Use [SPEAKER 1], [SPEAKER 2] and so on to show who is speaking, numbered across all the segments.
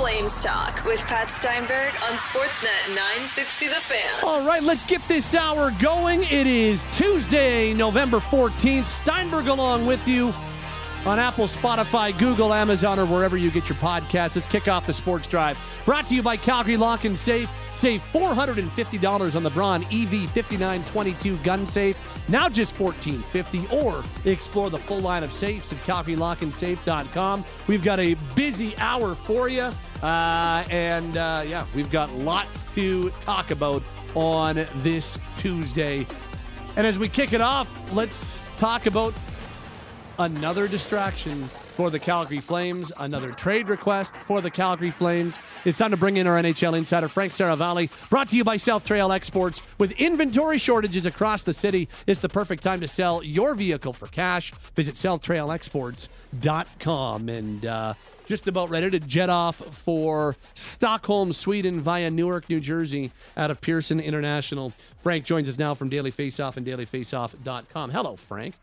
[SPEAKER 1] Flames Talk with Pat Steinberg on Sportsnet 960 The Fan.
[SPEAKER 2] All right, let's get this hour going. It is Tuesday, November 14th. Steinberg along with you on Apple, Spotify, Google, Amazon, or wherever you get your podcasts. Let's kick off the Sports Drive. Brought to you by Calgary Lock and Safe. Save $450 on the Braun EV 5922 gun safe. Now just 1450 or explore the full line of safes at calgarylockandsafe.com. We've got a busy hour for you. Uh, and uh, yeah, we've got lots to talk about on this Tuesday. And as we kick it off, let's talk about another distraction for the Calgary Flames, another trade request for the Calgary Flames. It's time to bring in our NHL insider, Frank Seravalli, brought to you by South Trail Exports. With inventory shortages across the city, it's the perfect time to sell your vehicle for cash. Visit southtrailexports.com and uh, just about ready to jet off for Stockholm, Sweden via Newark, New Jersey out of Pearson International. Frank joins us now from Daily Faceoff and dailyfaceoff.com. Hello, Frank.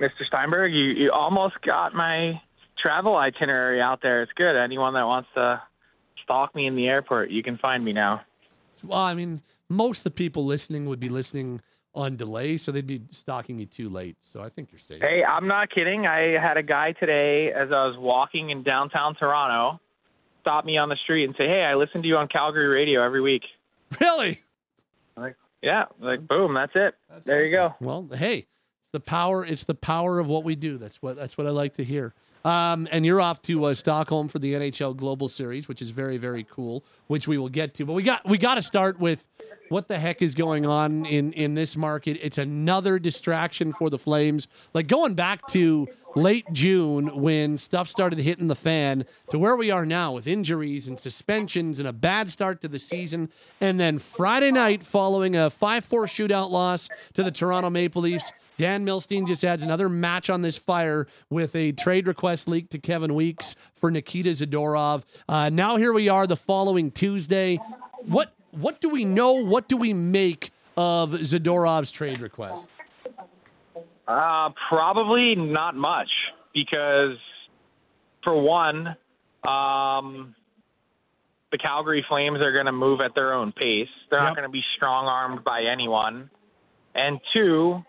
[SPEAKER 3] Mr. Steinberg, you, you almost got my travel itinerary out there. It's good. Anyone that wants to stalk me in the airport, you can find me now.
[SPEAKER 2] Well, I mean, most of the people listening would be listening on delay, so they'd be stalking you too late. So I think you're safe.
[SPEAKER 3] Hey, I'm not kidding. I had a guy today as I was walking in downtown Toronto stop me on the street and say, "Hey, I listen to you on Calgary radio every week."
[SPEAKER 2] Really?
[SPEAKER 3] Like, yeah, like boom, that's it. That's there awesome. you
[SPEAKER 2] go. Well, hey, the power. It's the power of what we do. That's what that's what I like to hear. Um, and you're off to uh, Stockholm for the NHL Global Series, which is very very cool, which we will get to. But we got we got to start with what the heck is going on in in this market. It's another distraction for the Flames. Like going back to late June when stuff started hitting the fan to where we are now with injuries and suspensions and a bad start to the season. And then Friday night, following a 5 4 shootout loss to the Toronto Maple Leafs, Dan Milstein just adds another match on this fire with a trade request leaked to Kevin Weeks for Nikita Zadorov. Uh, now here we are, the following Tuesday. What what do we know? What do we make of Zadorov's trade request?
[SPEAKER 3] Uh, probably not much because, for one, um, the Calgary Flames are going to move at their own pace. They're yep. not going to be strong armed by anyone. And two,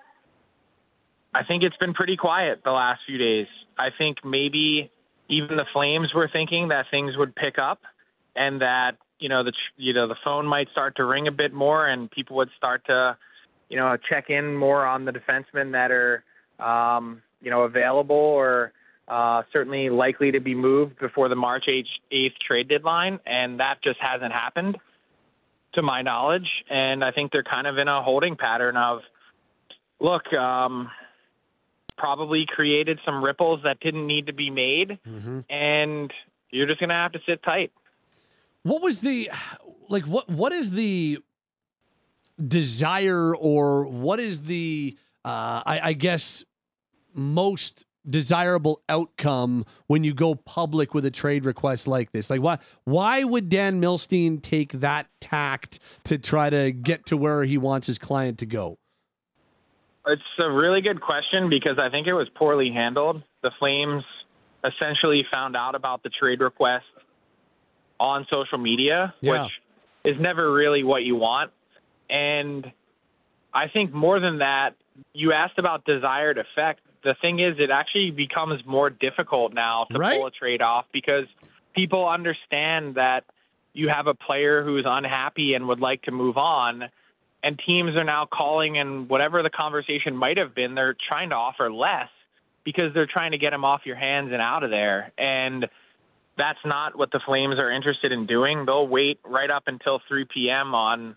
[SPEAKER 3] I think it's been pretty quiet the last few days. I think maybe even the Flames were thinking that things would pick up and that you know the you know the phone might start to ring a bit more and people would start to you know check in more on the defensemen that are um, you know available or uh, certainly likely to be moved before the March 8th trade deadline, and that just hasn't happened to my knowledge. And I think they're kind of in a holding pattern of, look, um, probably created some ripples that didn't need to be made, mm-hmm. and you're just going to have to sit tight.
[SPEAKER 2] What was the like? What what is the desire, or what is the uh, I, I guess most desirable outcome when you go public with a trade request like this? Like why why would Dan Milstein take that tact to try to get to where he wants his client to go?
[SPEAKER 3] It's a really good question because I think it was poorly handled. The Flames essentially found out about the trade request on social media, yeah. which is never really what you want. And I think more than that, you asked about desired effect. The thing is, it actually becomes more difficult now to right? pull a trade off because people understand that you have a player who's unhappy and would like to move on and teams are now calling and whatever the conversation might have been, they're trying to offer less because they're trying to get him off your hands and out of there. And that's not what the Flames are interested in doing. They'll wait right up until 3 p.m. on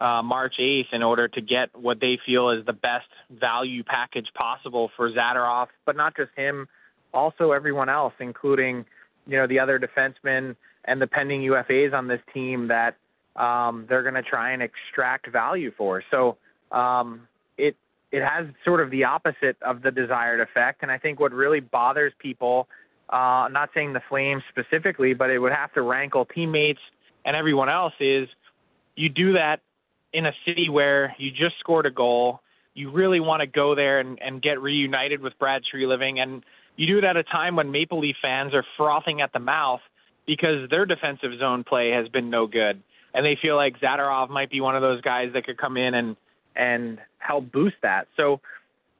[SPEAKER 3] uh, March 8th in order to get what they feel is the best value package possible for Zadorov, but not just him, also everyone else, including you know the other defensemen and the pending UFAs on this team that um, they're going to try and extract value for. So um, it it has sort of the opposite of the desired effect. And I think what really bothers people, uh, not saying the Flames specifically, but it would have to rankle teammates and everyone else is you do that in a city where you just scored a goal, you really want to go there and, and get reunited with Brad Treliving. And you do it at a time when Maple Leaf fans are frothing at the mouth because their defensive zone play has been no good. And they feel like Zadorov might be one of those guys that could come in and and help boost that. So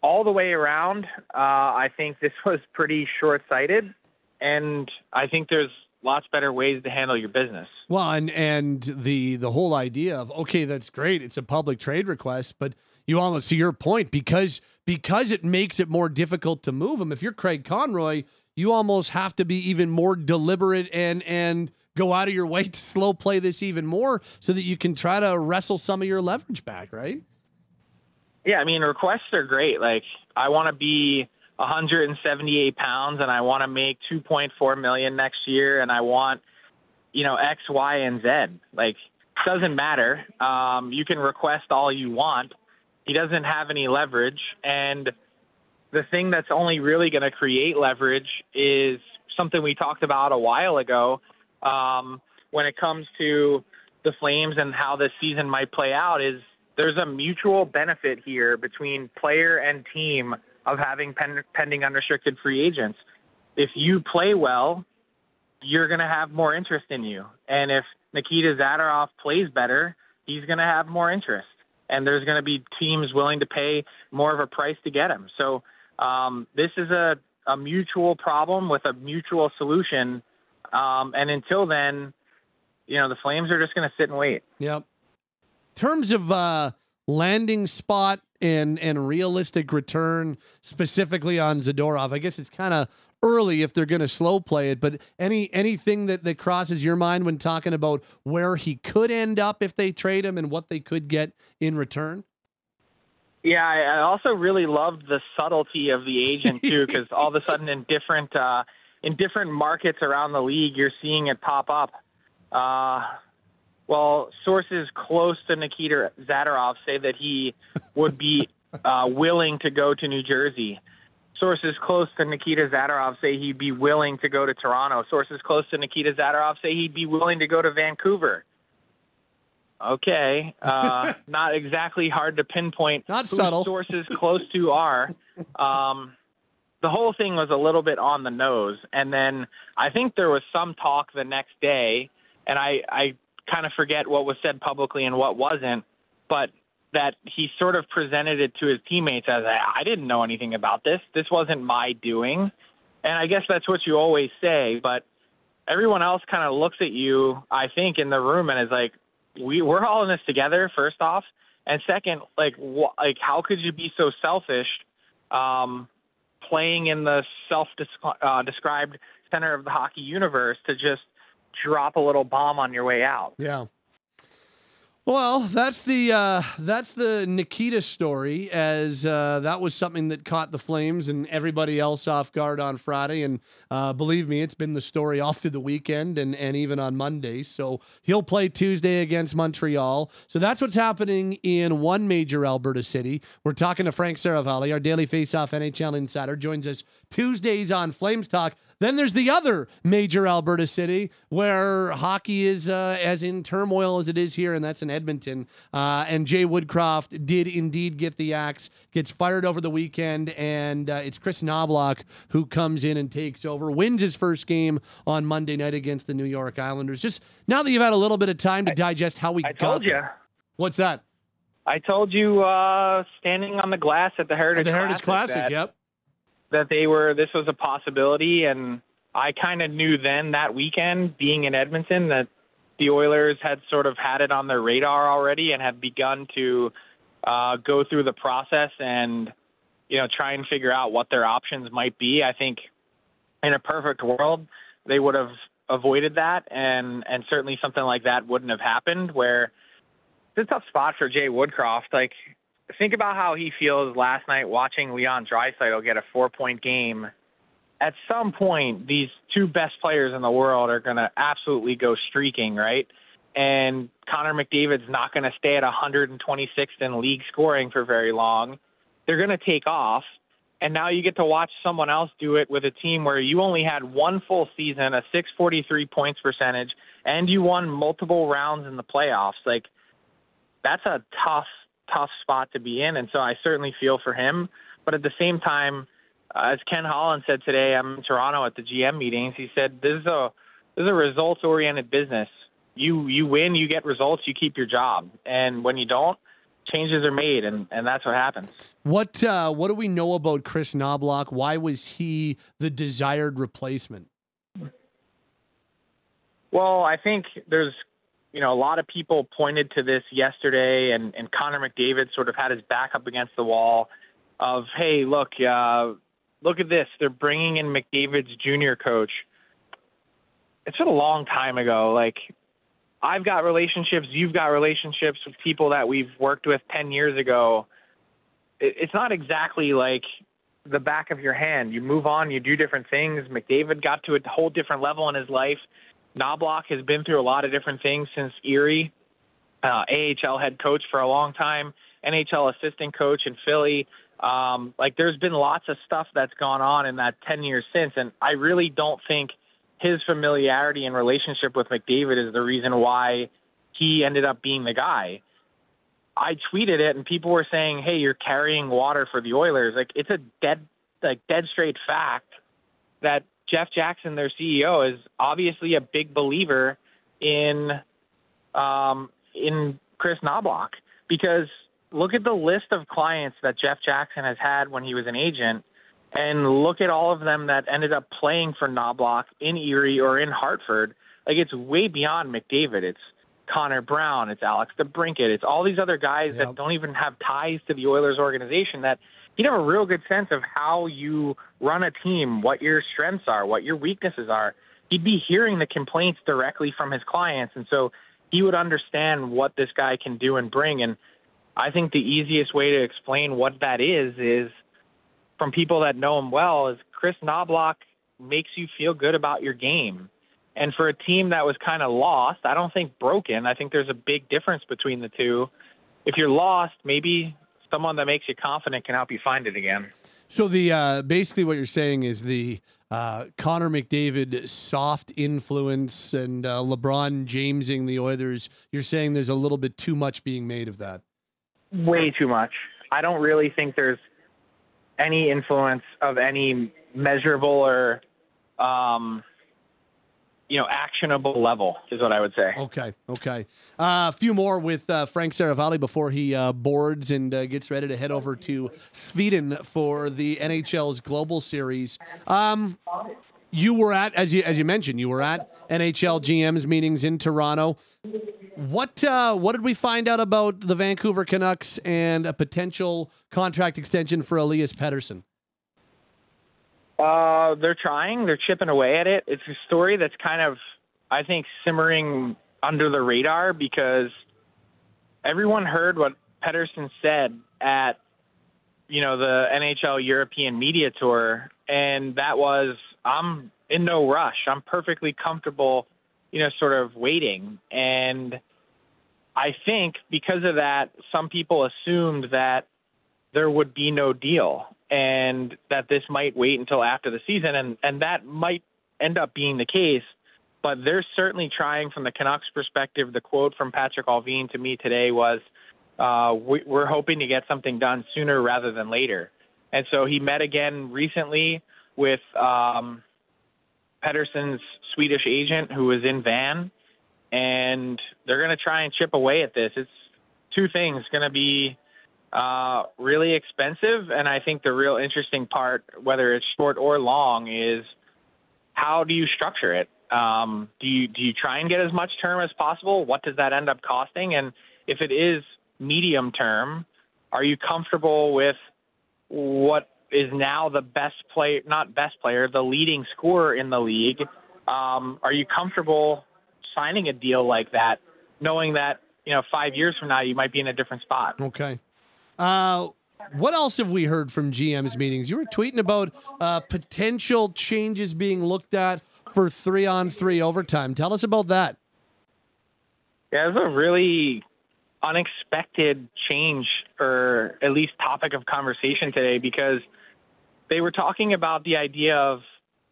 [SPEAKER 3] all the way around, uh, I think this was pretty short sighted. And I think there's lots better ways to handle your business.
[SPEAKER 2] Well, and and the the whole idea of okay, that's great. It's a public trade request, but you almost to your point because because it makes it more difficult to move them. If you're Craig Conroy, you almost have to be even more deliberate and and go out of your way to slow play this even more so that you can try to wrestle some of your leverage back, right?
[SPEAKER 3] Yeah, I mean requests are great. Like I want to be 178 pounds and I want to make 2.4 million next year and I want you know X, Y, and Z. Like doesn't matter. Um, you can request all you want. He doesn't have any leverage, and the thing that's only really going to create leverage is something we talked about a while ago. Um, when it comes to the Flames and how this season might play out, is there's a mutual benefit here between player and team of having pen, pending unrestricted free agents. If you play well, you're going to have more interest in you. And if Nikita Zadorov plays better, he's going to have more interest. And there's going to be teams willing to pay more of a price to get him. So um, this is a, a mutual problem with a mutual solution. Um, and until then, you know, the Flames are just going to sit and wait.
[SPEAKER 2] Yep. In terms of uh, landing spot and and realistic return specifically on Zadorov. I guess it's kind of early if they're going to slow play it, but any anything that that crosses your mind when talking about where he could end up if they trade him and what they could get in return?
[SPEAKER 3] Yeah, I also really loved the subtlety of the agent too, because all of a sudden in different uh, in different markets around the league, you're seeing it pop up. Uh, well, sources close to Nikita Zadorov say that he would be uh, willing to go to New Jersey. Sources close to Nikita Zadorov say he'd be willing to go to Toronto. Sources close to Nikita Zadorov say he'd be willing to go to Vancouver. Okay, uh, not exactly hard to pinpoint.
[SPEAKER 2] Not subtle.
[SPEAKER 3] Sources close to are. Um, the whole thing was a little bit on the nose, and then I think there was some talk the next day, and I I kind of forget what was said publicly and what wasn't, but that he sort of presented it to his teammates as I didn't know anything about this. This wasn't my doing. And I guess that's what you always say, but everyone else kind of looks at you, I think, in the room and is like, we we're all in this together. First off, and second, like wh- like how could you be so selfish, um, playing in the self-described uh, center of the hockey universe to just drop a little bomb on your way out.
[SPEAKER 2] Yeah. Well, that's the uh, that's the Nikita story, as uh, that was something that caught the Flames and everybody else off guard on Friday, and uh, believe me, it's been the story all through the weekend and and even on Monday. So he'll play Tuesday against Montreal. So that's what's happening in one major Alberta city. We're talking to Frank Seravalli, our daily face-off NHL insider, joins us Tuesdays on Flames Talk. Then there's the other major Alberta city where hockey is uh, as in turmoil as it is here, and that's in Edmonton. Uh, and Jay Woodcroft did indeed get the axe, gets fired over the weekend, and uh, it's Chris Knoblauch who comes in and takes over, wins his first game on Monday night against the New York Islanders. Just now that you've had a little bit of time to I, digest how we
[SPEAKER 3] I
[SPEAKER 2] got
[SPEAKER 3] told you.
[SPEAKER 2] What's that?
[SPEAKER 3] I told you uh, standing on the glass at the Heritage
[SPEAKER 2] at the Heritage Classic.
[SPEAKER 3] Classic
[SPEAKER 2] yep
[SPEAKER 3] that they were this was a possibility, and I kind of knew then that weekend, being in Edmonton, that the Oilers had sort of had it on their radar already and had begun to uh, go through the process and you know try and figure out what their options might be. I think in a perfect world they would have avoided that and and certainly something like that wouldn't have happened where it's a tough spot for Jay Woodcroft. Like think about how he feels last night watching Leon Draisaitl get a four-point game. At some point, these two best players in the world are going to absolutely go streaking, right? And Connor McDavid's not going to stay at 126th in league scoring for very long. They're going to take off. And now you get to watch someone else do it with a team where you only had one full season, a 643 points percentage, and you won multiple rounds in the playoffs. Like, that's a tough tough spot to be in, and so I certainly feel for him. But at the same time, uh, as Ken Holland said today, I'm in Toronto at the GM meetings. He said this is a this is a results oriented business. You you win, you get results, you keep your job, and when you don't, changes are made, and, and that's what happens.
[SPEAKER 2] What uh, what do we know about Chris Knoblauch? Why was he the desired replacement?
[SPEAKER 3] Well, I think there's you know a lot of people pointed to this yesterday, and and Connor McDavid sort of had his back up against the wall of hey, look, uh, look at this, they're bringing in McDavid's junior coach. It's been a long time ago. Like I've got relationships, you've got relationships with people that we've worked with 10 years ago. It's not exactly like the back of your hand. You move on, you do different things. McDavid got to a whole different level in his life. Knoblauch has been through a lot of different things since Erie, uh, AHL head coach for a long time, NHL assistant coach in Philly. Um, like there's been lots of stuff that's gone on in that 10 years since, and I really don't think his familiarity and relationship with McDavid is the reason why he ended up being the guy. I tweeted it and people were saying, "Hey, you're carrying water for the Oilers." Like it's a dead like dead straight fact that Jeff Jackson, their CEO, is obviously a big believer in um, in Chris Knoblauch because look at the list of clients that Jeff Jackson has had when he was an agent and look at all of them that ended up playing for Knoblauch in Erie or in Hartford. Like it's way beyond McDavid. It's Connor Brown, it's Alex DeBrincat, it's all these other guys yep. that don't even have ties to the Oilers organization that he'd have a real good sense of how you run a team, what your strengths are, what your weaknesses are. He'd be hearing the complaints directly from his clients and so he would understand what this guy can do and bring and I think the easiest way to explain what that is is from people that know him well is Chris Knoblauch makes you feel good about your game. And for a team that was kind of lost, I don't think broken. I think there's a big difference between the two. If you're lost, maybe someone that makes you confident can help you find it again.
[SPEAKER 2] So the uh, basically what you're saying is the uh, Connor McDavid soft influence and uh, LeBron Jamesing the Oilers. You're saying there's a little bit too much being made of that.
[SPEAKER 3] Way too much. I don't really think there's any influence of any measurable or um, you know, actionable level is what I would say.
[SPEAKER 2] Okay, okay. Uh, a few more with uh, Frank Seravalli before he uh, boards and uh, gets ready to head over to Sweden for the NHL's Global Series. Um, you were at, as you as you mentioned, you were at NHL GMs meetings in Toronto. What uh, what did we find out about the Vancouver Canucks and a potential contract extension for Elias Pettersson?
[SPEAKER 3] Uh, they're trying. They're chipping away at it. It's a story that's kind of, I think, simmering under the radar because everyone heard what Pettersson said at, you know, the NHL European Media Tour, and that was, "I'm in no rush. I'm perfectly comfortable, you know, sort of waiting." And I think because of that, some people assumed that there would be no deal and that this might wait until after the season. And and that might end up being the case but they're certainly trying from the Canucks perspective. The quote from Patrik Allvin to me today was uh, we, we're hoping to get something done sooner rather than later. And so he met again recently with um, Pettersson's Swedish agent who was in Van and they're going to try and chip away at this. It's two things going to be uh, really expensive, and I think the real interesting part, whether it's short or long, is how do you structure it? Um, do you do you try and get as much term as possible? What does that end up costing? And if it is medium term, are you comfortable with what is now the best player, not best player, the leading scorer in the league? Um, are you comfortable signing a deal like that, knowing that you know five years from now you might be in a different spot.
[SPEAKER 2] Okay. Uh, what else have we heard from GM's meetings? You were tweeting about uh, potential changes being looked at for three on three overtime. Tell us about that.
[SPEAKER 3] Yeah, it was a really unexpected change, or at least topic of conversation today, because they were talking about the idea of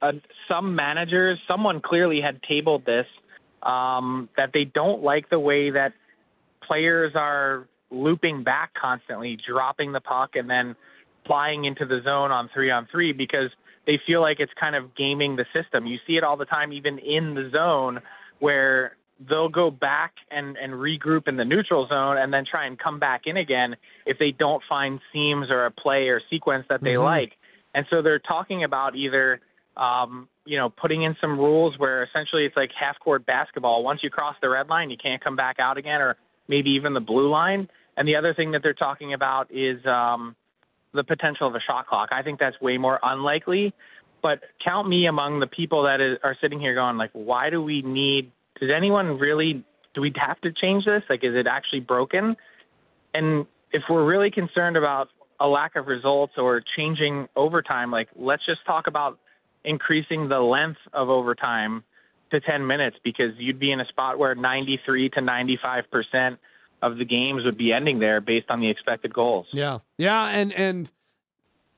[SPEAKER 3] uh, some managers, someone clearly had tabled this um, that they don't like the way that players are looping back constantly, dropping the puck, and then flying into the zone on three on three because they feel like it's kind of gaming the system. You see it all the time, even in the zone, where they'll go back and, and regroup in the neutral zone and then try and come back in again if they don't find seams or a play or sequence that they mm-hmm. like. And so they're talking about either, um, you know, putting in some rules where essentially it's like half court basketball. Once you cross the red line, you can't come back out again, or maybe even the blue line. And the other thing that they're talking about is um, the potential of a shot clock. I think that's way more unlikely. But count me among the people that is, are sitting here going like, why do we need does anyone really do we have to change this? Like, is it actually broken? And if we're really concerned about a lack of results or changing overtime, like let's just talk about increasing the length of overtime to 10 minutes because you'd be in a spot where 93 to 95 percent of the games would be ending there based on the expected goals.
[SPEAKER 2] Yeah, yeah, and and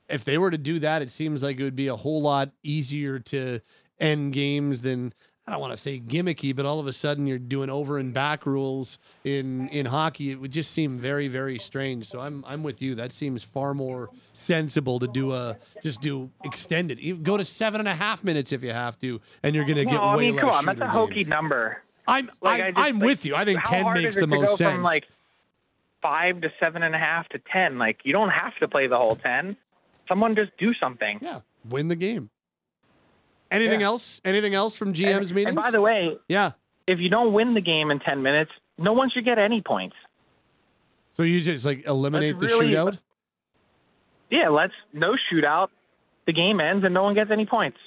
[SPEAKER 2] if they were to do that, it seems like it would be a whole lot easier to end games than I don't want to say gimmicky, but all of a sudden you're doing over and back rules in in hockey. It would just seem very very strange. So I'm I'm with you. That seems far more sensible to do a just do extended. Go to seven and a half minutes if you have to, and you're going to get
[SPEAKER 3] well,
[SPEAKER 2] way
[SPEAKER 3] I mean,
[SPEAKER 2] less.
[SPEAKER 3] Come
[SPEAKER 2] on,
[SPEAKER 3] that's a hokey number.
[SPEAKER 2] I'm like, I'm, I'm like, with you. I think ten makes the most sense.
[SPEAKER 3] From like five to seven and a half to ten. Like you don't have to play the whole ten. Someone just do something.
[SPEAKER 2] Yeah, win the game. Anything yeah. else? Anything else from GM's
[SPEAKER 3] and,
[SPEAKER 2] meetings?
[SPEAKER 3] And by the way,
[SPEAKER 2] yeah,
[SPEAKER 3] if you don't win the game in ten minutes, no one should get any points.
[SPEAKER 2] So you just like eliminate let's the really, shootout.
[SPEAKER 3] Yeah, let's no shootout. The game ends and no one gets any points.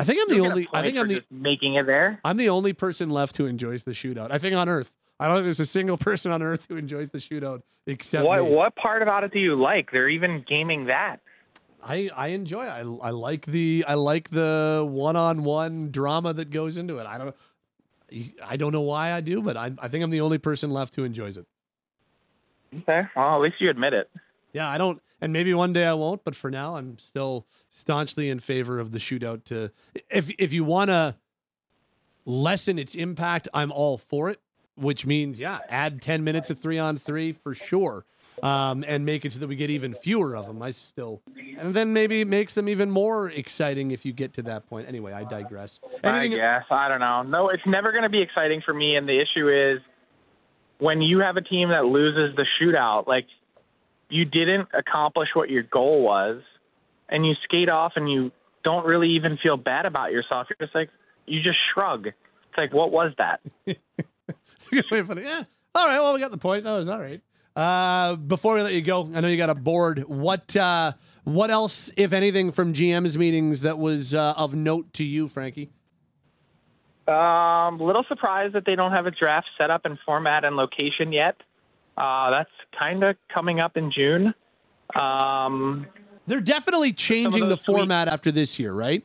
[SPEAKER 2] I think I'm the only. I think I'm the
[SPEAKER 3] making it there.
[SPEAKER 2] I'm the only person left who enjoys the shootout. I think on Earth. I don't think there's a single person on Earth who enjoys the shootout except
[SPEAKER 3] what.
[SPEAKER 2] Me.
[SPEAKER 3] What part about it do you like? They're even gaming that.
[SPEAKER 2] I I enjoy. It. I I like the I like the one on one drama that goes into it. I don't I don't know why I do, but I I think I'm the only person left who enjoys it.
[SPEAKER 3] Okay, well at least you admit it.
[SPEAKER 2] Yeah, I don't, and maybe one day I won't, but for now I'm still staunchly in favor of the shootout. To if if you want to lessen its impact, I'm all for it. Which means, yeah, add ten minutes of three on three for sure um, and make it so that we get even fewer of them. I still, and then maybe it makes them even more exciting if you get to that point. Anyway, I digress.
[SPEAKER 3] Anything- I guess I don't know. No, it's never going to be exciting for me. And the issue is when you have a team that loses the shootout, like you didn't accomplish what your goal was, and you skate off and you don't really even feel bad about yourself. You're just like you just shrug. It's like, what was that?
[SPEAKER 2] yeah. All right. Well, we got the point. That was all right. Uh, before we let you go, I know you got a board. What uh, what else, if anything, from GM's meetings that was uh, of note to you, Frankie?
[SPEAKER 3] Um, little surprised that they don't have a draft set up in format and location yet. Uh, that's kind of coming up in June. Um,
[SPEAKER 2] They're definitely changing the format after this year, right?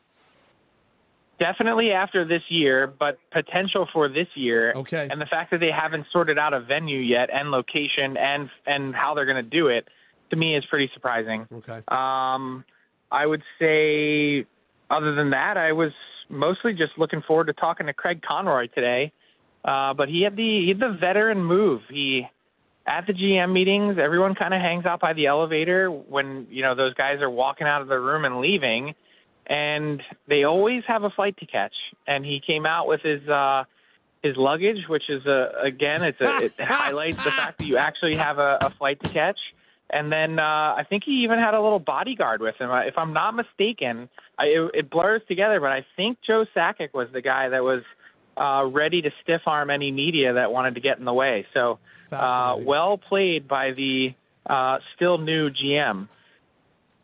[SPEAKER 3] Definitely after this year, but potential for this year.
[SPEAKER 2] Okay.
[SPEAKER 3] And the fact that they haven't sorted out a venue yet and location and and how they're going to do it, to me, is pretty surprising.
[SPEAKER 2] Okay.
[SPEAKER 3] Um, I would say, other than that, I was mostly just looking forward to talking to Craig Conroy today. Uh, but he had the he had the veteran move. He at the GM meetings, everyone kind of hangs out by the elevator when you know those guys are walking out of the room and leaving and they always have a flight to catch. And he came out with his uh, his luggage, which is a again, it's a, it highlights the fact that you actually have a, a flight to catch. And then uh, I think he even had a little bodyguard with him. If I'm not mistaken, I, it, it blurs together, but I think Joe Sakic was the guy that was uh, ready to stiff arm any media that wanted to get in the way. So uh, well played by the uh, still new GM.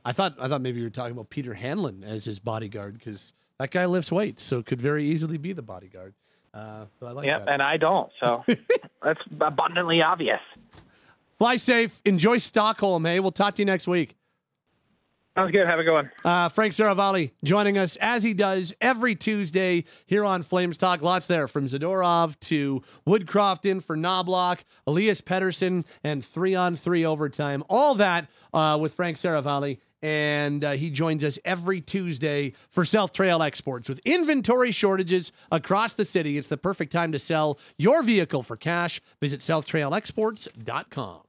[SPEAKER 2] I thought I thought maybe you were talking about Peter Hanlon as his bodyguard because that guy lifts weights, so could very easily be the bodyguard. Uh, but I like
[SPEAKER 3] yep,
[SPEAKER 2] that.
[SPEAKER 3] and I don't, so that's abundantly obvious.
[SPEAKER 2] Fly safe. Enjoy Stockholm. Hey, we'll talk to you next week.
[SPEAKER 3] Sounds good. Have a good one.
[SPEAKER 2] Uh, Frank Seravalli joining us as he does every Tuesday here on Flames Talk. Lots there from Zadorov to Woodcroft in for Knoblauch, Elias Pettersson, and three on three overtime. All that uh, with Frank Seravalli and uh, he joins us every Tuesday for South Trail Exports. With inventory shortages across the city, it's the perfect time to sell your vehicle for cash. Visit southtrailexports.com.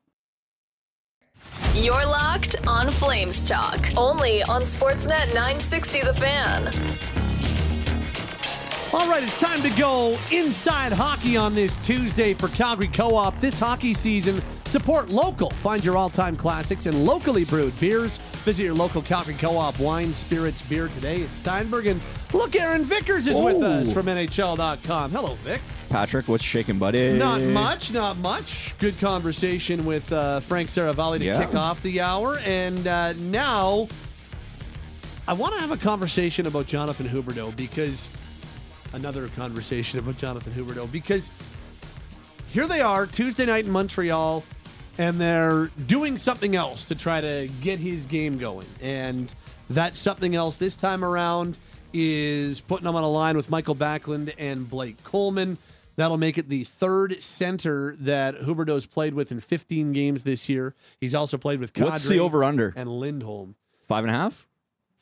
[SPEAKER 1] You're locked on Flames Talk, only on Sportsnet 960 The Fan.
[SPEAKER 2] All right, it's time to go inside hockey on this Tuesday for Calgary Co op. This hockey season, support local. Find your all time classics and locally brewed beers. Visit your local Calgary Co op wine, spirits, beer today. It's Steinberg. And look, Aaron Vickers is with us from NHL.com. Hello, Vic.
[SPEAKER 4] Patrick, what's shaking, buddy?
[SPEAKER 2] Not much, not much. Good conversation with uh, Frank Seravalli to
[SPEAKER 4] Yeah.
[SPEAKER 2] kick off the hour. And uh, now I want to have a conversation about Jonathan Huberdeau because another conversation about Jonathan Huberdeau because here they are Tuesday night in Montreal and they're doing something else to try to get his game going. And that something else this time around is putting him on a line with Michael Backlund and Blake Coleman. That'll make it the third center that Huberdeau's played with in 15 games this year. He's also played with Kadri
[SPEAKER 4] What's the over-under?
[SPEAKER 2] and Lindholm.
[SPEAKER 4] Five and a half?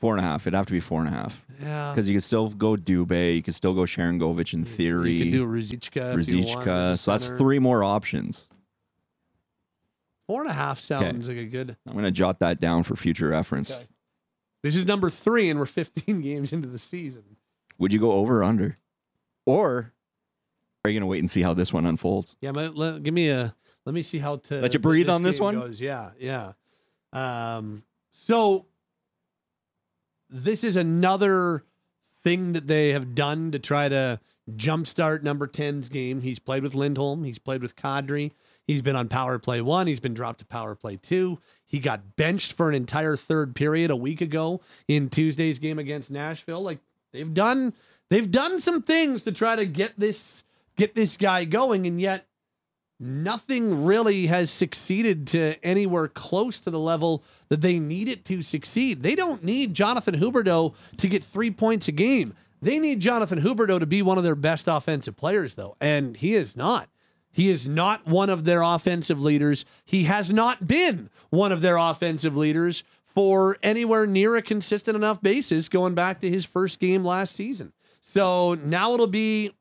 [SPEAKER 4] Four and a half. It'd have to be four and a half.
[SPEAKER 2] Yeah.
[SPEAKER 4] Because you could still go Dubé. You could still go Sharangovich in theory.
[SPEAKER 2] You could do Ruzicka. if you want as
[SPEAKER 4] Ruzicka.
[SPEAKER 2] a
[SPEAKER 4] So that's
[SPEAKER 2] center.
[SPEAKER 4] three more options.
[SPEAKER 2] Four and a half sounds like a good.
[SPEAKER 4] I'm going to jot that down for future reference.
[SPEAKER 2] Okay. This is number three, and we're 15 games into the season.
[SPEAKER 4] Would you go over or under? Or are you going to wait and see how this one unfolds?
[SPEAKER 2] Yeah, but let, give me a. Let me see how to
[SPEAKER 4] Let you breathe on this one?
[SPEAKER 2] Goes. Yeah, yeah. Um, so this is another thing that they have done to try to jumpstart number 10's game. He's played with Lindholm. He's played with Kadri. He's been on power play one. He's been dropped to power play two. He got benched for an entire third period a week ago in Tuesday's game against Nashville. Like they've done, they've done some things to try to get this get this guy going, and yet nothing really has succeeded to anywhere close to the level that they need it to succeed. They don't need Jonathan Huberdeau to get three points a game. They need Jonathan Huberdeau to be one of their best offensive players, though, and he is not. He is not one of their offensive leaders. He has not been one of their offensive leaders for anywhere near a consistent enough basis going back to his first game last season. So now it'll be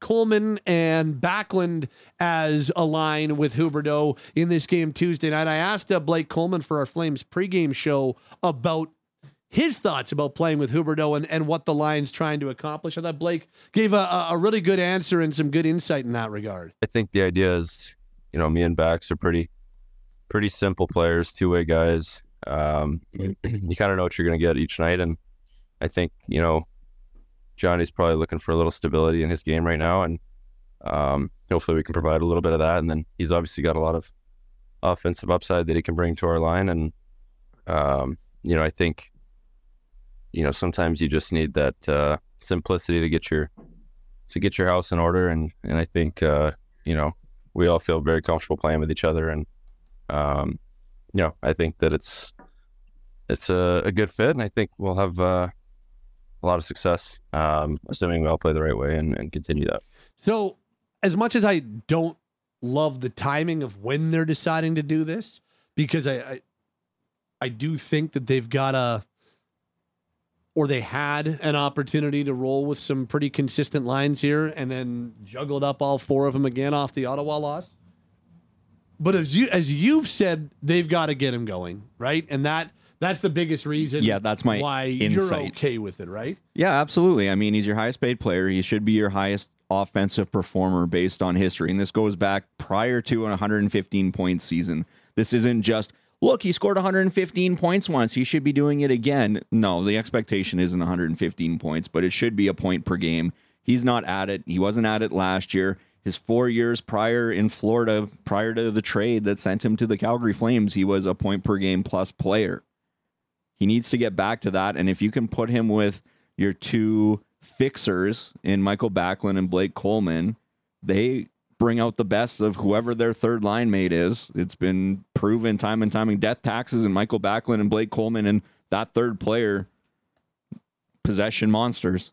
[SPEAKER 2] Coleman and Backlund as a line with Huberdeau in this game Tuesday night. I asked uh, Blake Coleman for our Flames pregame show about his thoughts about playing with Huberdeau and, and what the line's trying to accomplish. I thought Blake gave a, a really good answer and some good insight in that regard.
[SPEAKER 5] I think the idea is, you know, me and Bax are pretty, pretty simple players, two way guys. Um, you kind of know what you're going to get each night, and I think you know, Johnny's probably looking for a little stability in his game right now, and um, hopefully we can provide a little bit of that. And then he's obviously got a lot of offensive upside that he can bring to our line, and um, you know, I think, you know, sometimes you just need that uh, simplicity to get your to get your house in order, and and I think. Uh, you know, we all feel very comfortable playing with each other, and um, you know, I think that it's it's a, a good fit, and I think we'll have uh, a lot of success, um, assuming we all play the right way and, and continue that.
[SPEAKER 2] So, as much as I don't love the timing of when they're deciding to do this, because I, I, I do think that they've got a, or they had an opportunity to roll with some pretty consistent lines here, and then juggled up all four of them again off the Ottawa loss. But as you as you've said, they've got to get him going, right? And that that's the biggest reason.
[SPEAKER 4] Yeah, that's my
[SPEAKER 2] why you're okay with it, right?
[SPEAKER 4] Yeah, absolutely. I mean, he's your highest paid player. He should be your highest offensive performer based on history. And this goes back prior to a 115 point season. This isn't just, look, he scored 115 points once. He should be doing it again. No, the expectation isn't 115 points, but it should be a point per game. He's not at it. He wasn't at it last year. His four years prior in Florida, prior to the trade that sent him to the Calgary Flames, he was a point per game plus player. He needs to get back to that. And if you can put him with your two fixers in Michael Backlund and Blake Coleman, they bring out the best of whoever their third line mate is. It's been proven time and time again. Death taxes and Michael Backlund and Blake Coleman and that third player, possession monsters.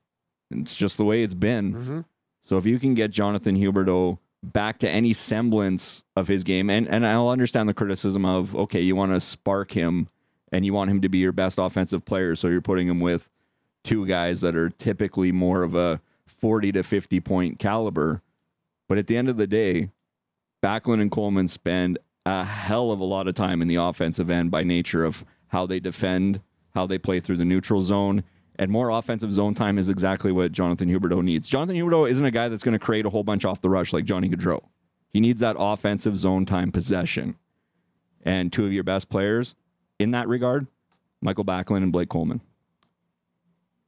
[SPEAKER 4] It's just the way it's been.
[SPEAKER 2] Mm-hmm.
[SPEAKER 4] So if you can get Jonathan Huberdeau back to any semblance of his game, and, and I'll understand the criticism of, okay, you want to spark him and you want him to be your best offensive player, so you're putting him with two guys that are typically more of a 40 to 50 point caliber. But at the end of the day, Backlund and Coleman spend a hell of a lot of time in the offensive end by nature of how they defend, how they play through the neutral zone. And more offensive zone time is exactly what Jonathan Huberdeau needs. Jonathan Huberdeau isn't a guy that's going to create a whole bunch off the rush like Johnny Gaudreau. He needs that offensive zone time possession. And two of your best players in that regard, Michael Backlund and Blake Coleman.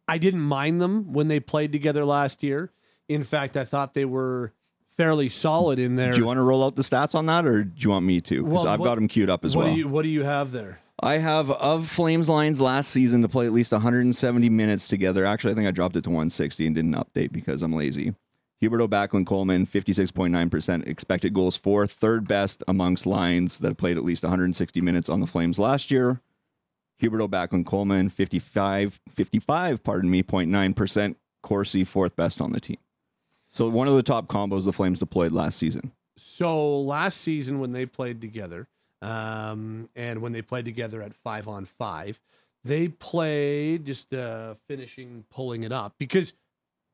[SPEAKER 2] I didn't mind them when they played together last year. In fact, I thought they were fairly solid in there.
[SPEAKER 4] Do you want to roll out the stats on that, or do you want me to? Because
[SPEAKER 2] Well,
[SPEAKER 4] I've
[SPEAKER 2] what-
[SPEAKER 4] got them queued up as
[SPEAKER 2] what
[SPEAKER 4] well.
[SPEAKER 2] do you What do you have there?
[SPEAKER 4] I have of Flames lines last season to play at least 170 minutes together. Actually, I think I dropped it to 160 and didn't update because I'm lazy. Huberdeau Backlund Coleman, 56.9% expected goals for, third best amongst lines that played at least 160 minutes on the Flames last year. Huberdeau Backlund Coleman, 55, 55, pardon me, 0.9%. Corsi, fourth best on the team. So one of the top combos the Flames deployed last season.
[SPEAKER 2] So last season when they played together, um, and when they played together at five on five, they played just uh, finishing pulling it up because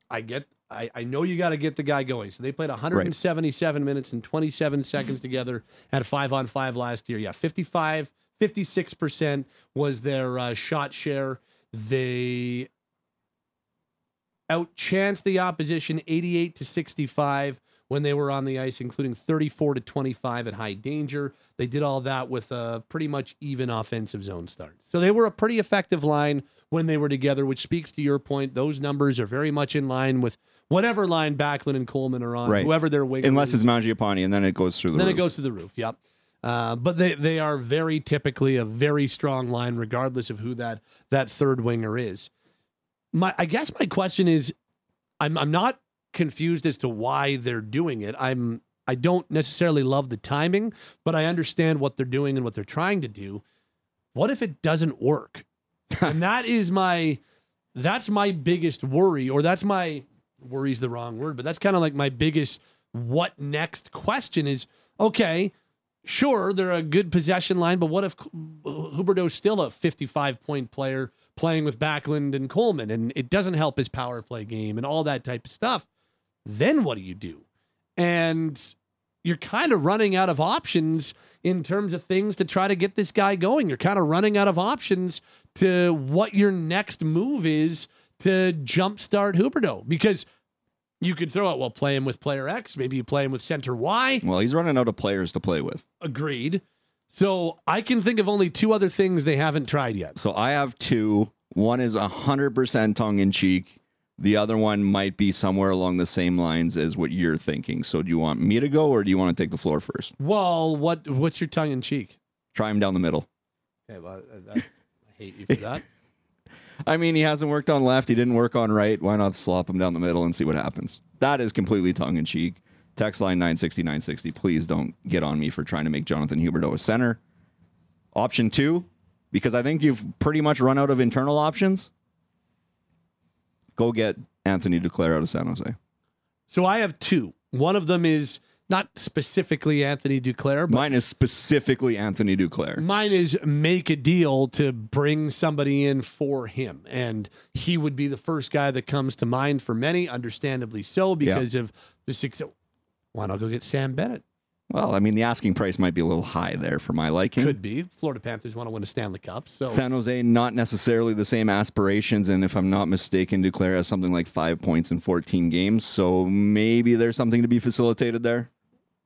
[SPEAKER 2] I get I, I know you got to get the guy going. So they played 177 minutes and 27 seconds together at five on five last year. Yeah, 55, 56% was their uh, shot share. They outchanced the opposition 88 to 65 when they were on the ice, including 34 to 25 at high danger. They did all that with a pretty much even offensive zone start. So they were a pretty effective line when they were together, which speaks to your point. Those numbers are very much in line with whatever line Backlund and Coleman are on,
[SPEAKER 4] Right.
[SPEAKER 2] whoever their winger
[SPEAKER 4] Unless it's Mangiapane, and then it goes through the roof.
[SPEAKER 2] Then
[SPEAKER 4] roof.
[SPEAKER 2] it goes through the roof. Yep. Uh, but they, they are very typically a very strong line, regardless of who that that third winger is. My I guess my question is, I'm I'm not confused as to why they're doing it. I'm I don't necessarily love the timing, but I understand what they're doing and what they're trying to do. What if it doesn't work? and that is my that's my biggest worry, or that's my worry's the wrong word, but that's kind of like my biggest what next question is okay, sure, they're a good possession line, but what if Huberdeau's still a 55 point player playing with Backlund and Coleman and it doesn't help his power play game and all that type of stuff? Then what do you do? And you're kind of running out of options in terms of things to try to get this guy going. You're kind of running out of options to what your next move is to jumpstart Huberdeau because you could throw out, well, play him with player X. Maybe you play him with center Y.
[SPEAKER 4] Well, he's running out of players to play with.
[SPEAKER 2] Agreed. So I can think of only two other things they haven't tried yet.
[SPEAKER 4] So I have two. One is 100% tongue in cheek. The other one might be somewhere along the same lines as what you're thinking. So do you want me to go or do you want to take the floor first?
[SPEAKER 2] Well, what what's your tongue in cheek?
[SPEAKER 4] Try him down the middle.
[SPEAKER 2] Okay, well, I, I hate you for that.
[SPEAKER 4] I mean, he hasn't worked on left. He didn't work on right. Why not slop him down the middle and see what happens? That is completely tongue in cheek. Text line 960 960. Please don't get on me for trying to make Jonathan Huberdeau a center. Option two, because I think you've pretty much run out of internal options, go get Anthony Duclair out of San Jose.
[SPEAKER 2] So I have two. One of them is not specifically Anthony Duclair, but
[SPEAKER 4] Mine is specifically Anthony Duclair.
[SPEAKER 2] Mine is make a deal to bring somebody in for him. And he would be the first guy that comes to mind for many, understandably so, because of the success. Why not go get Sam Bennett?
[SPEAKER 4] Well, I mean, the asking price might be a little high there for my liking.
[SPEAKER 2] Could be. Florida Panthers want to win a Stanley Cup. So
[SPEAKER 4] San Jose, not necessarily the same aspirations. And if I'm not mistaken, Duclair has something like five points in 14 games. So maybe there's something to be facilitated there.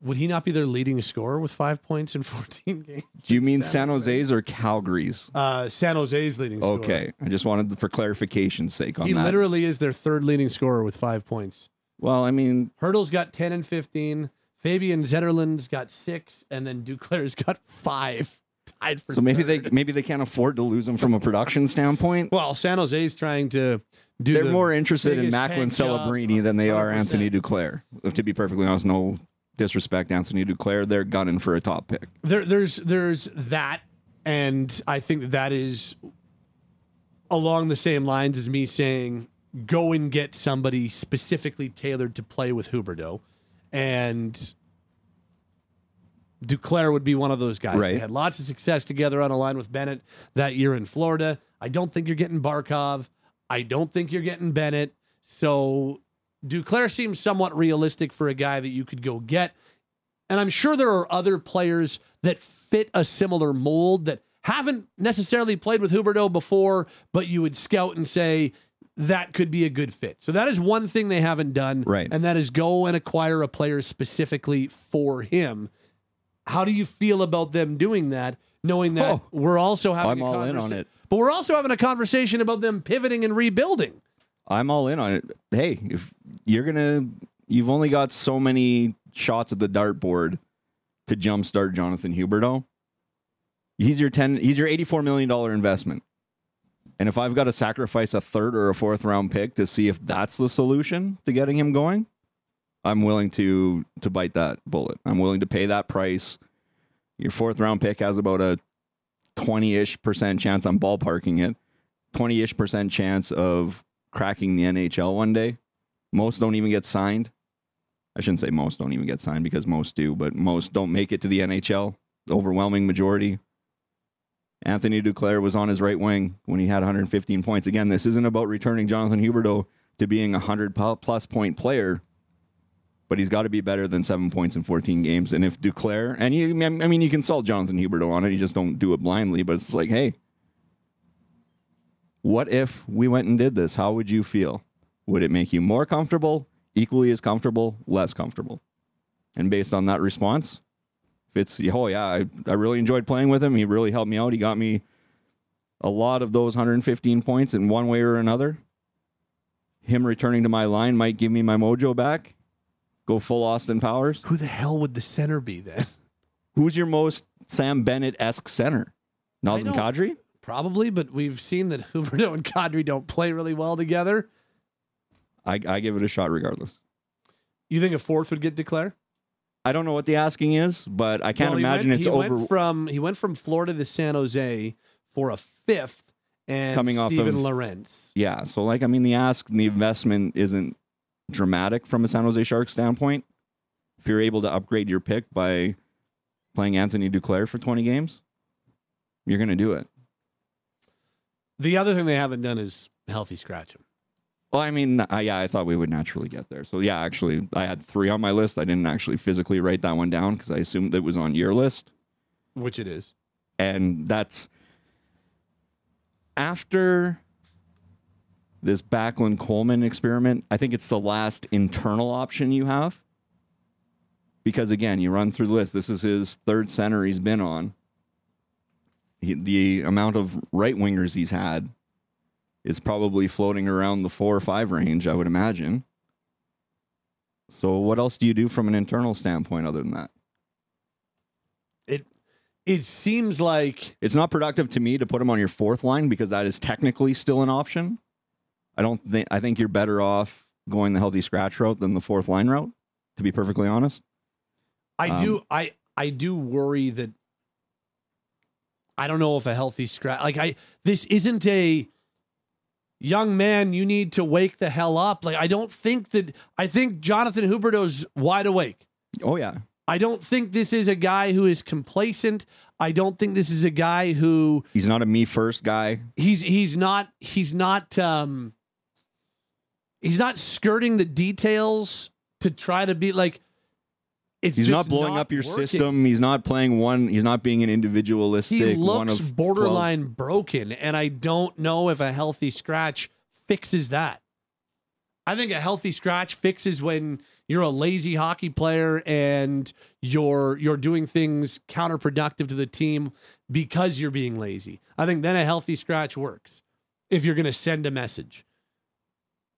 [SPEAKER 2] Would he not be their leading scorer with five points in 14 games?
[SPEAKER 4] Do you mean San Jose's or Calgary's?
[SPEAKER 2] Uh, San Jose's leading scorer.
[SPEAKER 4] Okay. I just wanted for clarification's sake on
[SPEAKER 2] He
[SPEAKER 4] that.
[SPEAKER 2] literally is their third leading scorer with five points.
[SPEAKER 4] well, I mean,
[SPEAKER 2] Hertl's got 10 and 15. Fabian Zetterlund's got six, and then Duclair's got five. Tied for
[SPEAKER 4] so maybe
[SPEAKER 2] third.
[SPEAKER 4] they maybe they can't afford to lose him from a production standpoint.
[SPEAKER 2] Well, San Jose's trying to do.
[SPEAKER 4] They're
[SPEAKER 2] the
[SPEAKER 4] more interested in Macklin
[SPEAKER 2] job.
[SPEAKER 4] Celebrini than they are
[SPEAKER 2] 100%.
[SPEAKER 4] Anthony Duclair. To be perfectly honest, no disrespect, Anthony Duclair. They're gunning for a top pick.
[SPEAKER 2] There, there's there's that, and I think that is along the same lines as me saying go and get somebody specifically tailored to play with Huberdeau, and Duclair would be one of those guys. They had lots of success together on a line with Bennett that year in Florida. I don't think you're getting Barkov. I don't think you're getting Bennett. So Duclair seems somewhat realistic for a guy that you could go get. And I'm sure there are other players that fit a similar mold that haven't necessarily played with Huberdeau before, but you would scout and say that could be a good fit. So that is one thing they haven't done.
[SPEAKER 4] Right.
[SPEAKER 2] And that is go and acquire a player specifically for him. How do you feel about them doing that, knowing that
[SPEAKER 4] Oh,
[SPEAKER 2] we're also having
[SPEAKER 4] I'm
[SPEAKER 2] a
[SPEAKER 4] all in on it.
[SPEAKER 2] But we're also having a conversation about them pivoting and rebuilding.
[SPEAKER 4] I'm all in on it. Hey, if you're gonna, you've only got so many shots at the dartboard to jumpstart Jonathan Huberdeau. He's your ten. He's your eighty-four million dollar investment. And if I've got to sacrifice a third or a fourth round pick to see if that's the solution to getting him going, I'm willing to to bite that bullet. I'm willing to pay that price. Your fourth round pick has about a twenty ish percent chance. I'm ballparking it. Twenty ish percent chance of cracking the NHL one day. Most don't even get signed. I shouldn't say most don't even get signed because most do, but most don't make it to the NHL. The overwhelming majority. Anthony Duclair was on his right wing when he had 115 points. Again, this isn't about returning Jonathan Huberdeau to being a 100 plus point player, but he's got to be better than seven points in 14 games. And if Duclair, and you, I mean, you consult Jonathan Huberdeau on it, you just don't do it blindly, but it's like, hey, what if we went and did this? How would you feel? Would it make you more comfortable, equally as comfortable, less comfortable? And based on that response, if it's, oh yeah, I, I really enjoyed playing with him. He really helped me out. He got me a lot of those 115 points in one way or another. Him returning to my line might give me my mojo back. Go full Austin Powers.
[SPEAKER 2] Who the hell would the center be then?
[SPEAKER 4] Who's your most Sam Bennett esque center? Nazem Kadri?
[SPEAKER 2] Probably, but we've seen that Huberdeau and Kadri don't play really well together.
[SPEAKER 4] I, I give it a shot regardless.
[SPEAKER 2] You think a fourth would get Duclair?
[SPEAKER 4] I don't know what the asking is, but I can't
[SPEAKER 2] Well,
[SPEAKER 4] imagine
[SPEAKER 2] went,
[SPEAKER 4] it's
[SPEAKER 2] he
[SPEAKER 4] over.
[SPEAKER 2] Went from he went from Florida to San Jose for a fifth, and
[SPEAKER 4] Coming off
[SPEAKER 2] Steven
[SPEAKER 4] of-
[SPEAKER 2] Lorentz.
[SPEAKER 4] Yeah. So, like, I mean, the ask and the investment isn't dramatic from a San Jose Sharks standpoint. If you're able to upgrade your pick by playing Anthony Duclair for 20 games, you're going to do it.
[SPEAKER 2] The other thing they haven't done is healthy scratch him.
[SPEAKER 4] Well, I mean, I, yeah, I thought we would naturally get there. So, yeah, actually, I had three on my list. I didn't actually physically write that one down because I assumed it was on your list.
[SPEAKER 2] Which it is.
[SPEAKER 4] And that's after this Backlund Coleman experiment. I think it's the last internal option you have. Because again, you run through the list. This is his third center he's been on. He, the amount of right wingers he's had is probably floating around the four or five range, I would imagine. So, what else do you do from an internal standpoint other than that?
[SPEAKER 2] It it seems like
[SPEAKER 4] It's not productive to me to put him on your fourth line because that is technically still an option. I don't think I think you're better off going the healthy scratch route than the fourth line route, to be perfectly honest.
[SPEAKER 2] I do
[SPEAKER 4] Um,
[SPEAKER 2] I I do worry that I don't know if a healthy scratch like I this isn't a young man you need to wake the hell up like I don't think that I think Jonathan Huberdeau's wide awake.
[SPEAKER 4] Oh yeah.
[SPEAKER 2] I don't think this is a guy who is complacent. I don't think this is a guy who
[SPEAKER 4] He's not a me first guy.
[SPEAKER 2] he's he's not he's not um he's not skirting the details to try to be like it's
[SPEAKER 4] He's not blowing up your
[SPEAKER 2] working.
[SPEAKER 4] system. He's not playing one. He's not being an individualistic.
[SPEAKER 2] He looks borderline broken, and I don't know if a healthy scratch fixes that. I think a healthy scratch fixes when you're a lazy hockey player and you're you're doing things counterproductive to the team because you're being lazy. I think then a healthy scratch works if you're going to send a message.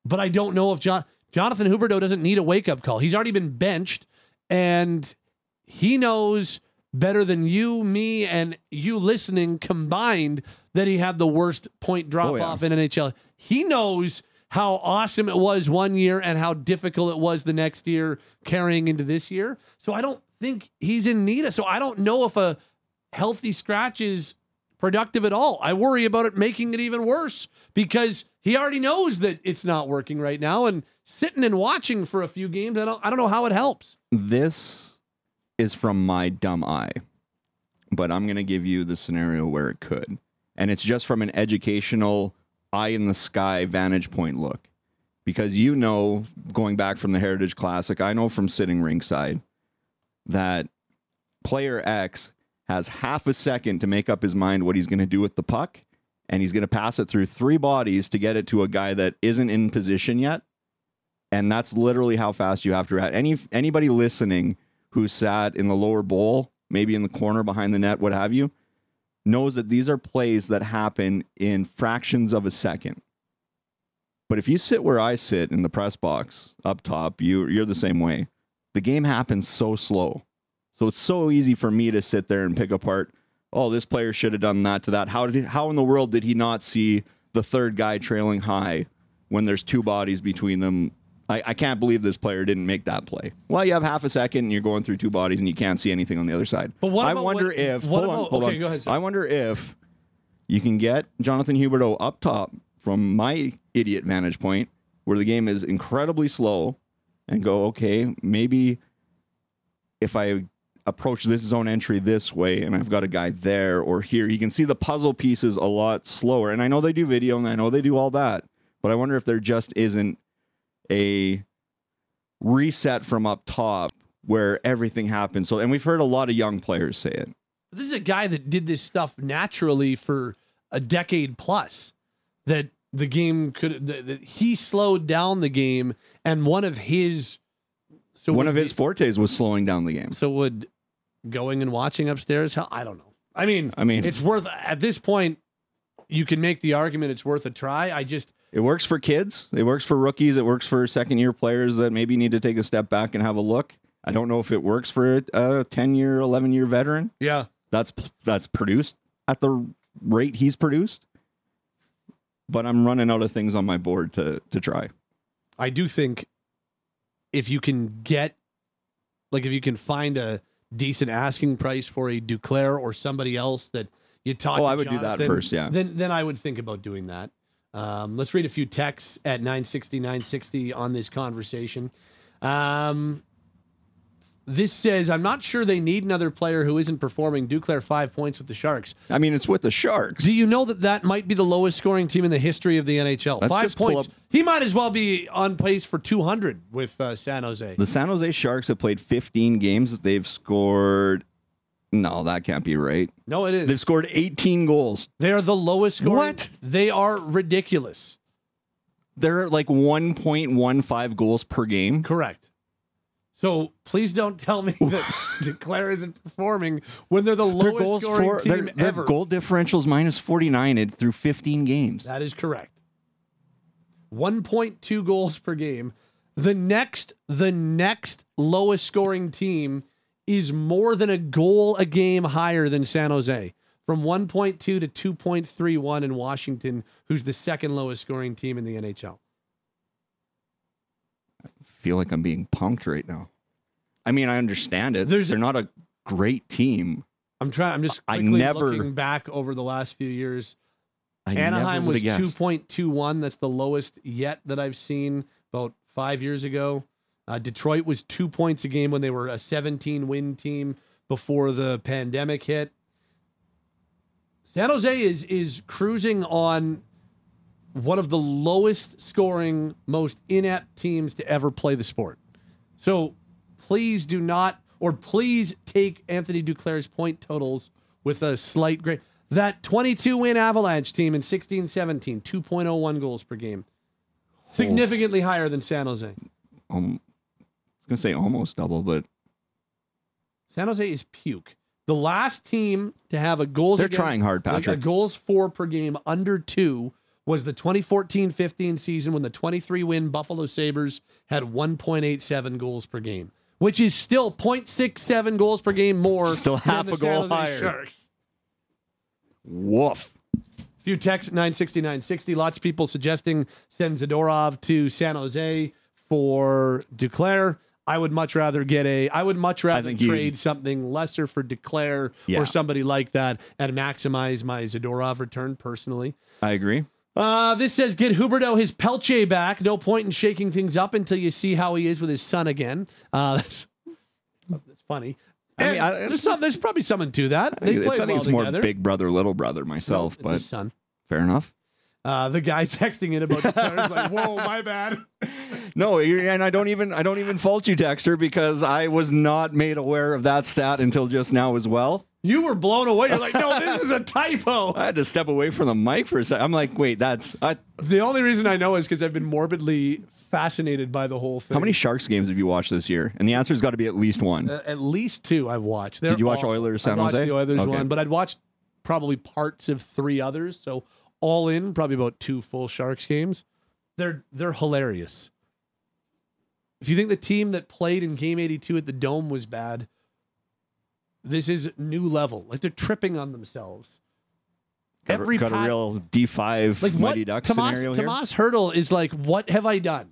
[SPEAKER 2] But I don't know if John, Jonathan Huberdeau doesn't need a wake up call. He's already been benched, and he knows better than you, me, and you listening combined that he had the worst point drop
[SPEAKER 4] Oh, yeah.
[SPEAKER 2] off in NHL. He knows how awesome it was one year and how difficult it was the next year carrying into this year. So I don't think he's in need of. So I don't know if a healthy scratch is productive at all. I worry about it making it even worse because he already knows that it's not working right now and sitting and watching for a few games, I don't I don't know how it helps.
[SPEAKER 4] This is from my dumb eye, but I'm going to give you the scenario where it could. And it's just from an educational eye in the sky vantage point look. Because you know, going back from the Heritage Classic, I know from sitting ringside, that player X has half a second to make up his mind what he's going to do with the puck, and he's going to pass it through three bodies to get it to a guy that isn't in position yet. And that's literally how fast you have to react. Any anybody listening who sat in the lower bowl, maybe in the corner behind the net, what have you, knows that these are plays that happen in fractions of a second. But if you sit where I sit in the press box up top, you you're the same way. The game happens so slow. So it's so easy for me to sit there and pick apart, oh, this player should have done that to that. How did he, how in the world did he not see the third guy trailing high when there's two bodies between them? I, I can't believe this player didn't make that play. Well, you have half a second and you're going through two bodies and you can't see anything on the other side.
[SPEAKER 2] But what
[SPEAKER 4] I
[SPEAKER 2] about
[SPEAKER 4] wonder
[SPEAKER 2] what-
[SPEAKER 4] if
[SPEAKER 2] what
[SPEAKER 4] hold on, hold
[SPEAKER 2] okay,
[SPEAKER 4] on.
[SPEAKER 2] go ahead, sir.
[SPEAKER 4] I wonder if you can get Jonathan Huberdeau up top from my idiot vantage point, where the game is incredibly slow, and go, okay, maybe if I approach this zone entry this way and I've got a guy there or here, you can see the puzzle pieces a lot slower. And I know they do video and I know they do all that, but I wonder if there just isn't a reset from up top where everything happens. So, and we've heard a lot of young players say it.
[SPEAKER 2] This is a guy that did this stuff naturally for a decade plus. That the game could that, that he slowed down the game, and one of his so
[SPEAKER 4] One
[SPEAKER 2] would
[SPEAKER 4] of his fortes was slowing down the game.
[SPEAKER 2] so would going and watching upstairs. Hell, I don't know. I mean,
[SPEAKER 4] I mean-
[SPEAKER 2] it's worth at this point. You can make the argument it's worth a try. I just
[SPEAKER 4] It works for kids. It works for rookies. It works for second year players that maybe need to take a step back and have a look. I don't know if it works for a 10 year, 11 year veteran.
[SPEAKER 2] yeah.
[SPEAKER 4] That's that's produced at the rate he's produced. But I'm running out of things on my board to to try.
[SPEAKER 2] I do think if you can get, like, if you can find a decent asking price for a Duclair or somebody else that you talk.
[SPEAKER 4] Oh,
[SPEAKER 2] to
[SPEAKER 4] I would do that first, yeah.
[SPEAKER 2] Then then I would think about doing that. Um, let's read a few texts at 960 960 on this conversation. Um, this says, I'm not sure they need another player who isn't performing. Duclair five points with the Sharks.
[SPEAKER 4] I mean, it's with the Sharks.
[SPEAKER 2] Do you know that that might be the lowest scoring team in the history of the NHL?
[SPEAKER 4] Let's
[SPEAKER 2] Five points. He might as well be on pace for 200 with uh, San Jose.
[SPEAKER 4] The San Jose Sharks have played 15 games. They've scored. No, that can't be right.
[SPEAKER 2] No, it is.
[SPEAKER 4] They've scored 18 goals.
[SPEAKER 2] They are the lowest scoring.
[SPEAKER 4] What?
[SPEAKER 2] They are ridiculous.
[SPEAKER 4] They're like 1.15 goals per game.
[SPEAKER 2] Correct. So please don't tell me that Duclair isn't performing when they're the
[SPEAKER 4] Their
[SPEAKER 2] lowest
[SPEAKER 4] goals
[SPEAKER 2] scoring
[SPEAKER 4] for
[SPEAKER 2] team
[SPEAKER 4] their, their
[SPEAKER 2] ever.
[SPEAKER 4] goal differentials minus 49 in- through 15 games.
[SPEAKER 2] That is correct. 1.2 goals per game. The next the next lowest scoring team is more than a goal a game higher than San Jose. From 1.2 to 2.31 in Washington, who's the second lowest scoring team in the NHL.
[SPEAKER 4] I feel like I'm being punked right now. I mean, I understand it.
[SPEAKER 2] There's-
[SPEAKER 4] They're not a great team.
[SPEAKER 2] I'm trying. I'm just
[SPEAKER 4] I
[SPEAKER 2] quickly
[SPEAKER 4] never-
[SPEAKER 2] looking back over the last few years.
[SPEAKER 4] I
[SPEAKER 2] Anaheim
[SPEAKER 4] never
[SPEAKER 2] was
[SPEAKER 4] would've guessed.
[SPEAKER 2] 2.21. That's the lowest yet that I've seen about five years ago. Uh, Detroit was two points a game when they were a 17 win team before the pandemic hit. San Jose is is cruising on one of the lowest scoring, most inept teams to ever play the sport. So please do not, or please take Anthony Duclair's point totals with a slight grade. That 22 win Avalanche team in 16 17, 2.01 goals per game. Significantly higher than San Jose.
[SPEAKER 4] Um, I was gonna say almost double, but
[SPEAKER 2] San Jose is puke. The last team to have a goals
[SPEAKER 4] They're
[SPEAKER 2] against-
[SPEAKER 4] trying hard,
[SPEAKER 2] like a
[SPEAKER 4] Patrick.
[SPEAKER 2] goals for per game under two was the 2014-15 season when the 23 win Buffalo Sabres had 1.87 goals per game, which is still 0.67 goals per game more.
[SPEAKER 4] Still half a goal higher.
[SPEAKER 2] Sharks.
[SPEAKER 4] woof.
[SPEAKER 2] Few texts at 96960. Lots of people suggesting send Zadorov to San Jose for Duclair. I would much rather get a. I would much rather trade something lesser for Duclair
[SPEAKER 4] Yeah.
[SPEAKER 2] or somebody like that and maximize my Zadorov return personally.
[SPEAKER 4] I agree.
[SPEAKER 2] Uh, this says get Huberdeau his Pelche back. No point in shaking things up until you see how he is with his son again. Uh, that's, that's funny.
[SPEAKER 4] I mean, I-
[SPEAKER 2] there's some. There's probably something to that.
[SPEAKER 4] I
[SPEAKER 2] They
[SPEAKER 4] think,
[SPEAKER 2] play
[SPEAKER 4] I think
[SPEAKER 2] well
[SPEAKER 4] more
[SPEAKER 2] together.
[SPEAKER 4] big brother, little brother myself,
[SPEAKER 2] It's
[SPEAKER 4] but
[SPEAKER 2] his son.
[SPEAKER 4] fair enough.
[SPEAKER 2] Uh, the guy texting in about the players like, "Whoa, my bad."
[SPEAKER 4] No, and I don't even I don't even fault you, Dexter, because I was not made aware of that stat until just now as well.
[SPEAKER 2] You were blown away. You're like, "No, this is a typo."
[SPEAKER 4] I had to step away from the mic for a second. I'm like, wait, that's I,
[SPEAKER 2] The only reason I know is because I've been morbidly fascinated by the whole thing.
[SPEAKER 4] how many Sharks games have you watched this year? And the answer's got to be at least one.
[SPEAKER 2] Uh, at least two I've watched. They're
[SPEAKER 4] Did you watch
[SPEAKER 2] awful.
[SPEAKER 4] Oilers San
[SPEAKER 2] I watched
[SPEAKER 4] Jose?
[SPEAKER 2] the Oilers
[SPEAKER 4] Okay.
[SPEAKER 2] one, but I'd watched probably parts of three others. So all in, probably about two full Sharks games. They're they're hilarious. If you think the team that played in Game 82 at the Dome was bad, this is new level. Like they're tripping on themselves.
[SPEAKER 4] Got,
[SPEAKER 2] Every
[SPEAKER 4] got a real D5
[SPEAKER 2] like
[SPEAKER 4] Mighty
[SPEAKER 2] what
[SPEAKER 4] Ducks
[SPEAKER 2] Tomas,
[SPEAKER 4] scenario here.
[SPEAKER 2] Tomas Hertl is like, what have I done?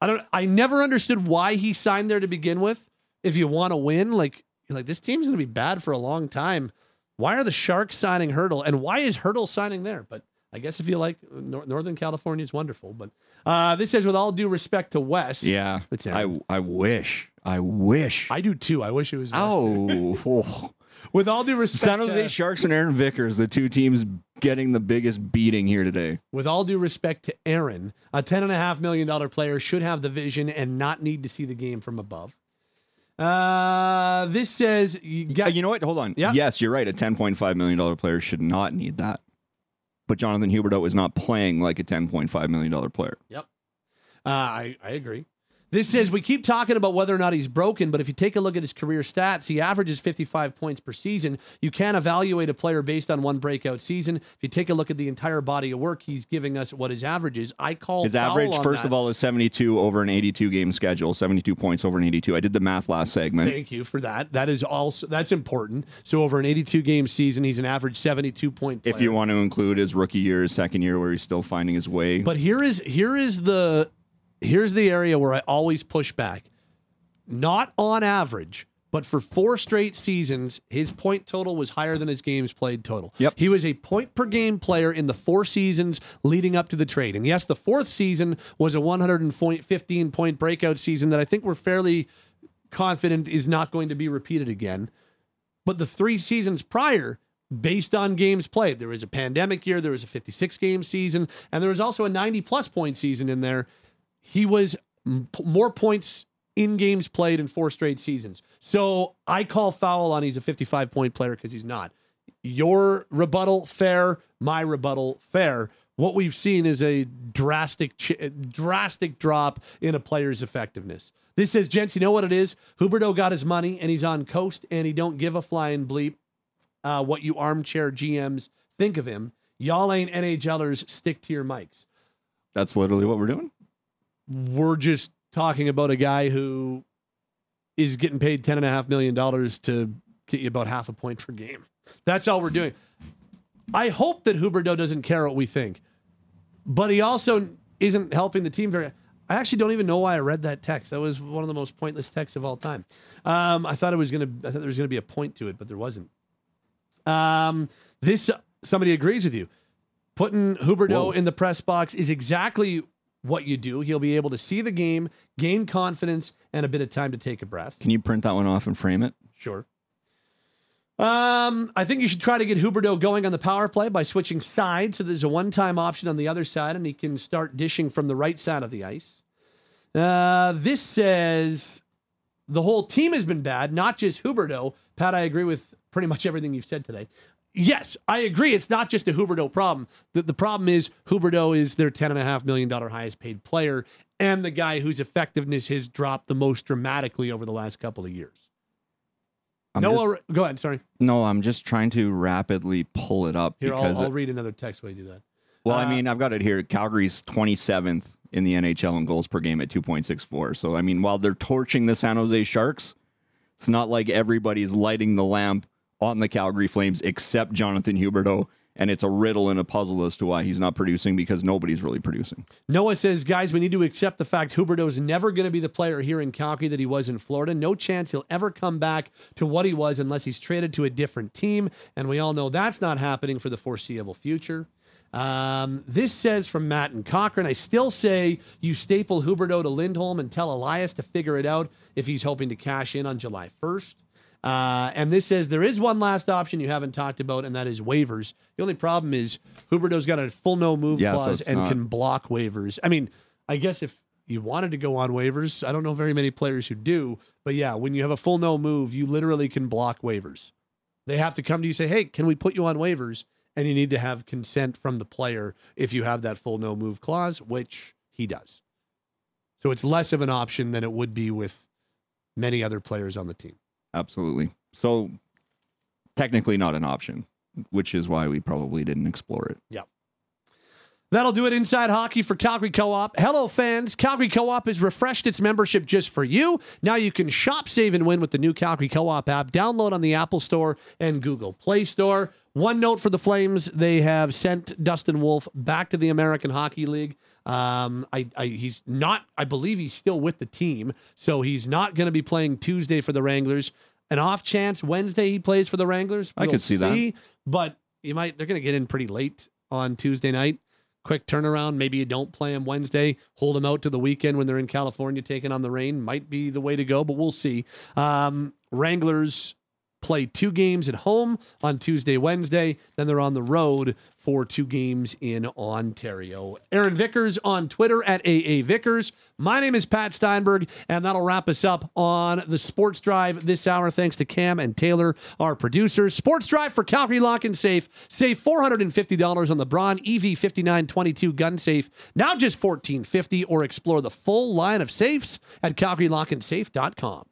[SPEAKER 2] I don't. I never understood why he signed there to begin with. If you want to win, like, you're like this team's going to be bad for a long time. Why are the Sharks signing Hertl, and why is Hertl signing there? But I guess if you like Nor- Northern California is wonderful. But uh, this says, with all due respect to Wes,
[SPEAKER 4] Yeah,
[SPEAKER 2] It's
[SPEAKER 4] I
[SPEAKER 2] Aaron.
[SPEAKER 4] I wish I wish.
[SPEAKER 2] I do too. I wish it was.
[SPEAKER 4] Oh, oh.
[SPEAKER 2] with all due respect,
[SPEAKER 4] San Jose
[SPEAKER 2] to-
[SPEAKER 4] Sharks and Aaron Vickers, the two teams getting the biggest beating here today.
[SPEAKER 2] with all due respect to Aaron, a $10.5 million player should have the vision and not need to see the game from above. Uh, this says you
[SPEAKER 4] Uh,
[SPEAKER 2] got
[SPEAKER 4] you know what? Hold on.
[SPEAKER 2] Yeah.
[SPEAKER 4] Yes, you're right. A $10.5 million player should not need that. But Jonathan Huberdeau is not playing like a $10.5 million player.
[SPEAKER 2] Yep. Uh, I, I agree. This says we keep talking about whether or not he's broken, but if you take a look at his career stats, he averages 55 points per season. You can't evaluate a player based on one breakout season. If you take a look at the entire body of work, he's giving us what his average is. I call
[SPEAKER 4] His average, first
[SPEAKER 2] that.
[SPEAKER 4] of all, is 72 over an 82 game schedule, 72 points over an 82. I did the math last segment.
[SPEAKER 2] Thank you for that. That is also that's important. So over an 82 game season, he's an average 72 point.
[SPEAKER 4] If you want to include his rookie year, his second year, where he's still finding his way.
[SPEAKER 2] But here is here is the here's the area where I always push back. Not on average, but for four straight seasons, his point total was higher than his games played total.
[SPEAKER 4] Yep.
[SPEAKER 2] He was a point per game player in the four seasons leading up to the trade. And yes, the fourth season was a 115 point breakout season that I think we're fairly confident is not going to be repeated again. But the three seasons prior, based on games played, there was a pandemic year, there was a 56 game season, and there was also a 90 plus point season in there. He was m- more points in games played in four straight seasons. So I call foul on he's a 55 point player because he's not. Your rebuttal fair, my rebuttal fair. What we've seen is a drastic, ch- drastic drop in a player's effectiveness. This says, gents, you know what it is? Huberdeau got his money and he's on coast and he don't give a flying bleep uh, what you armchair GMs think of him. Y'all ain't NHLers. Stick to your mics.
[SPEAKER 4] That's literally what we're doing.
[SPEAKER 2] We're just talking about a guy who is getting paid ten and a half million dollars to get you about half a point per game. That's all we're doing. I hope that Huberdeau doesn't care what we think, but he also isn't helping the team very. I actually don't even know why I read that text. That was one of the most pointless texts of all time. Um, I thought it was gonna. I thought there was gonna be a point to it, but there wasn't. Um, this somebody agrees with you. Putting Huberdeau
[SPEAKER 4] Whoa.
[SPEAKER 2] in the press box is exactly what you do. He'll be able to see the game, gain confidence, and a bit of time to take a breath.
[SPEAKER 4] Can you print that one off and frame it?
[SPEAKER 2] Sure. Um, I think you should try to get Huberdeau going on the power play by switching sides. So there's a one-time option on the other side, and he can start dishing from the right side of the ice. Uh, this says the whole team has been bad, not just Huberdeau. Pat, I agree with pretty much everything you've said today. Yes, I agree. It's not just a Huberdeau problem. The, the problem is Huberdeau is their $10.5 million highest paid player and the guy whose effectiveness has dropped the most dramatically over the last couple of years.
[SPEAKER 4] I'm
[SPEAKER 2] no,
[SPEAKER 4] just-
[SPEAKER 2] go ahead. Sorry.
[SPEAKER 4] no, I'm just trying to rapidly pull it up
[SPEAKER 2] Here,
[SPEAKER 4] because
[SPEAKER 2] I'll, I'll read another text while you do that.
[SPEAKER 4] Well,
[SPEAKER 2] Uh,
[SPEAKER 4] I mean, I've got it here. Calgary's 27th in the NHL in goals per game at 2.64. So, I mean, while they're torching the San Jose Sharks, it's not like everybody's lighting the lamp on the Calgary Flames except Jonathan Huberdeau. And it's a riddle and a puzzle as to why he's not producing because nobody's really producing.
[SPEAKER 2] Noah says, guys, we need to accept the fact Huberdeau is never going to be the player here in Calgary that he was in Florida. No chance he'll ever come back to what he was unless he's traded to a different team. And we all know that's not happening for the foreseeable future. Um, this says from Matt and Cochrane, I still say you staple Huberdeau to Lindholm and tell Elias to figure it out if he's hoping to cash in on July 1st. Uh, and this says there is one last option you haven't talked about, and that is waivers. The only problem is Huberdeau's got a full no move
[SPEAKER 4] Yeah,
[SPEAKER 2] clause
[SPEAKER 4] it's
[SPEAKER 2] and
[SPEAKER 4] not-
[SPEAKER 2] can block waivers. I mean, I guess if you wanted to go on waivers, I don't know very many players who do, but yeah, when you have a full no move, you literally can block waivers. They have to come to you say, "Hey, can we put you on waivers?" And you need to have consent from the player if you have that full no move clause, which he does. So it's less of an option than it would be with many other players on the team.
[SPEAKER 4] Absolutely. So technically not an option, which is why we probably didn't explore it. Yep.
[SPEAKER 2] That'll do it inside hockey for Calgary Co op. Hello, fans. Calgary Co op has refreshed its membership just for you. Now you can shop, save, and win with the new Calgary Co op app. Download on the Apple Store and Google Play Store. One note for the Flames they have sent Dustin Wolf back to the American Hockey League. Um, I, I, he's not, I believe he's still with the team, so he's not going to be playing Tuesday for the Wranglers. An off chance Wednesday he plays for the Wranglers.
[SPEAKER 4] I could see that.
[SPEAKER 2] But you might, they're going to get in pretty late on Tuesday night quick turnaround. Maybe you don't play them Wednesday, hold them out to the weekend when they're in California taking on the Reign. Might be the way to go, but we'll see. Um, Wranglers play two games at home on Tuesday, Wednesday. Then they're on the road for two games in Ontario. Aaron Vickers on Twitter at AA Vickers. My name is Pat Steinberg, and that'll wrap us up on the Sports Drive this hour. Thanks to Cam and Taylor, our producers. Sports Drive for Calgary Lock and Safe. Save $450 on the Braun E EV5922 gun safe, now just 1450, or explore the full line of safes at calgarylockandsafe.com.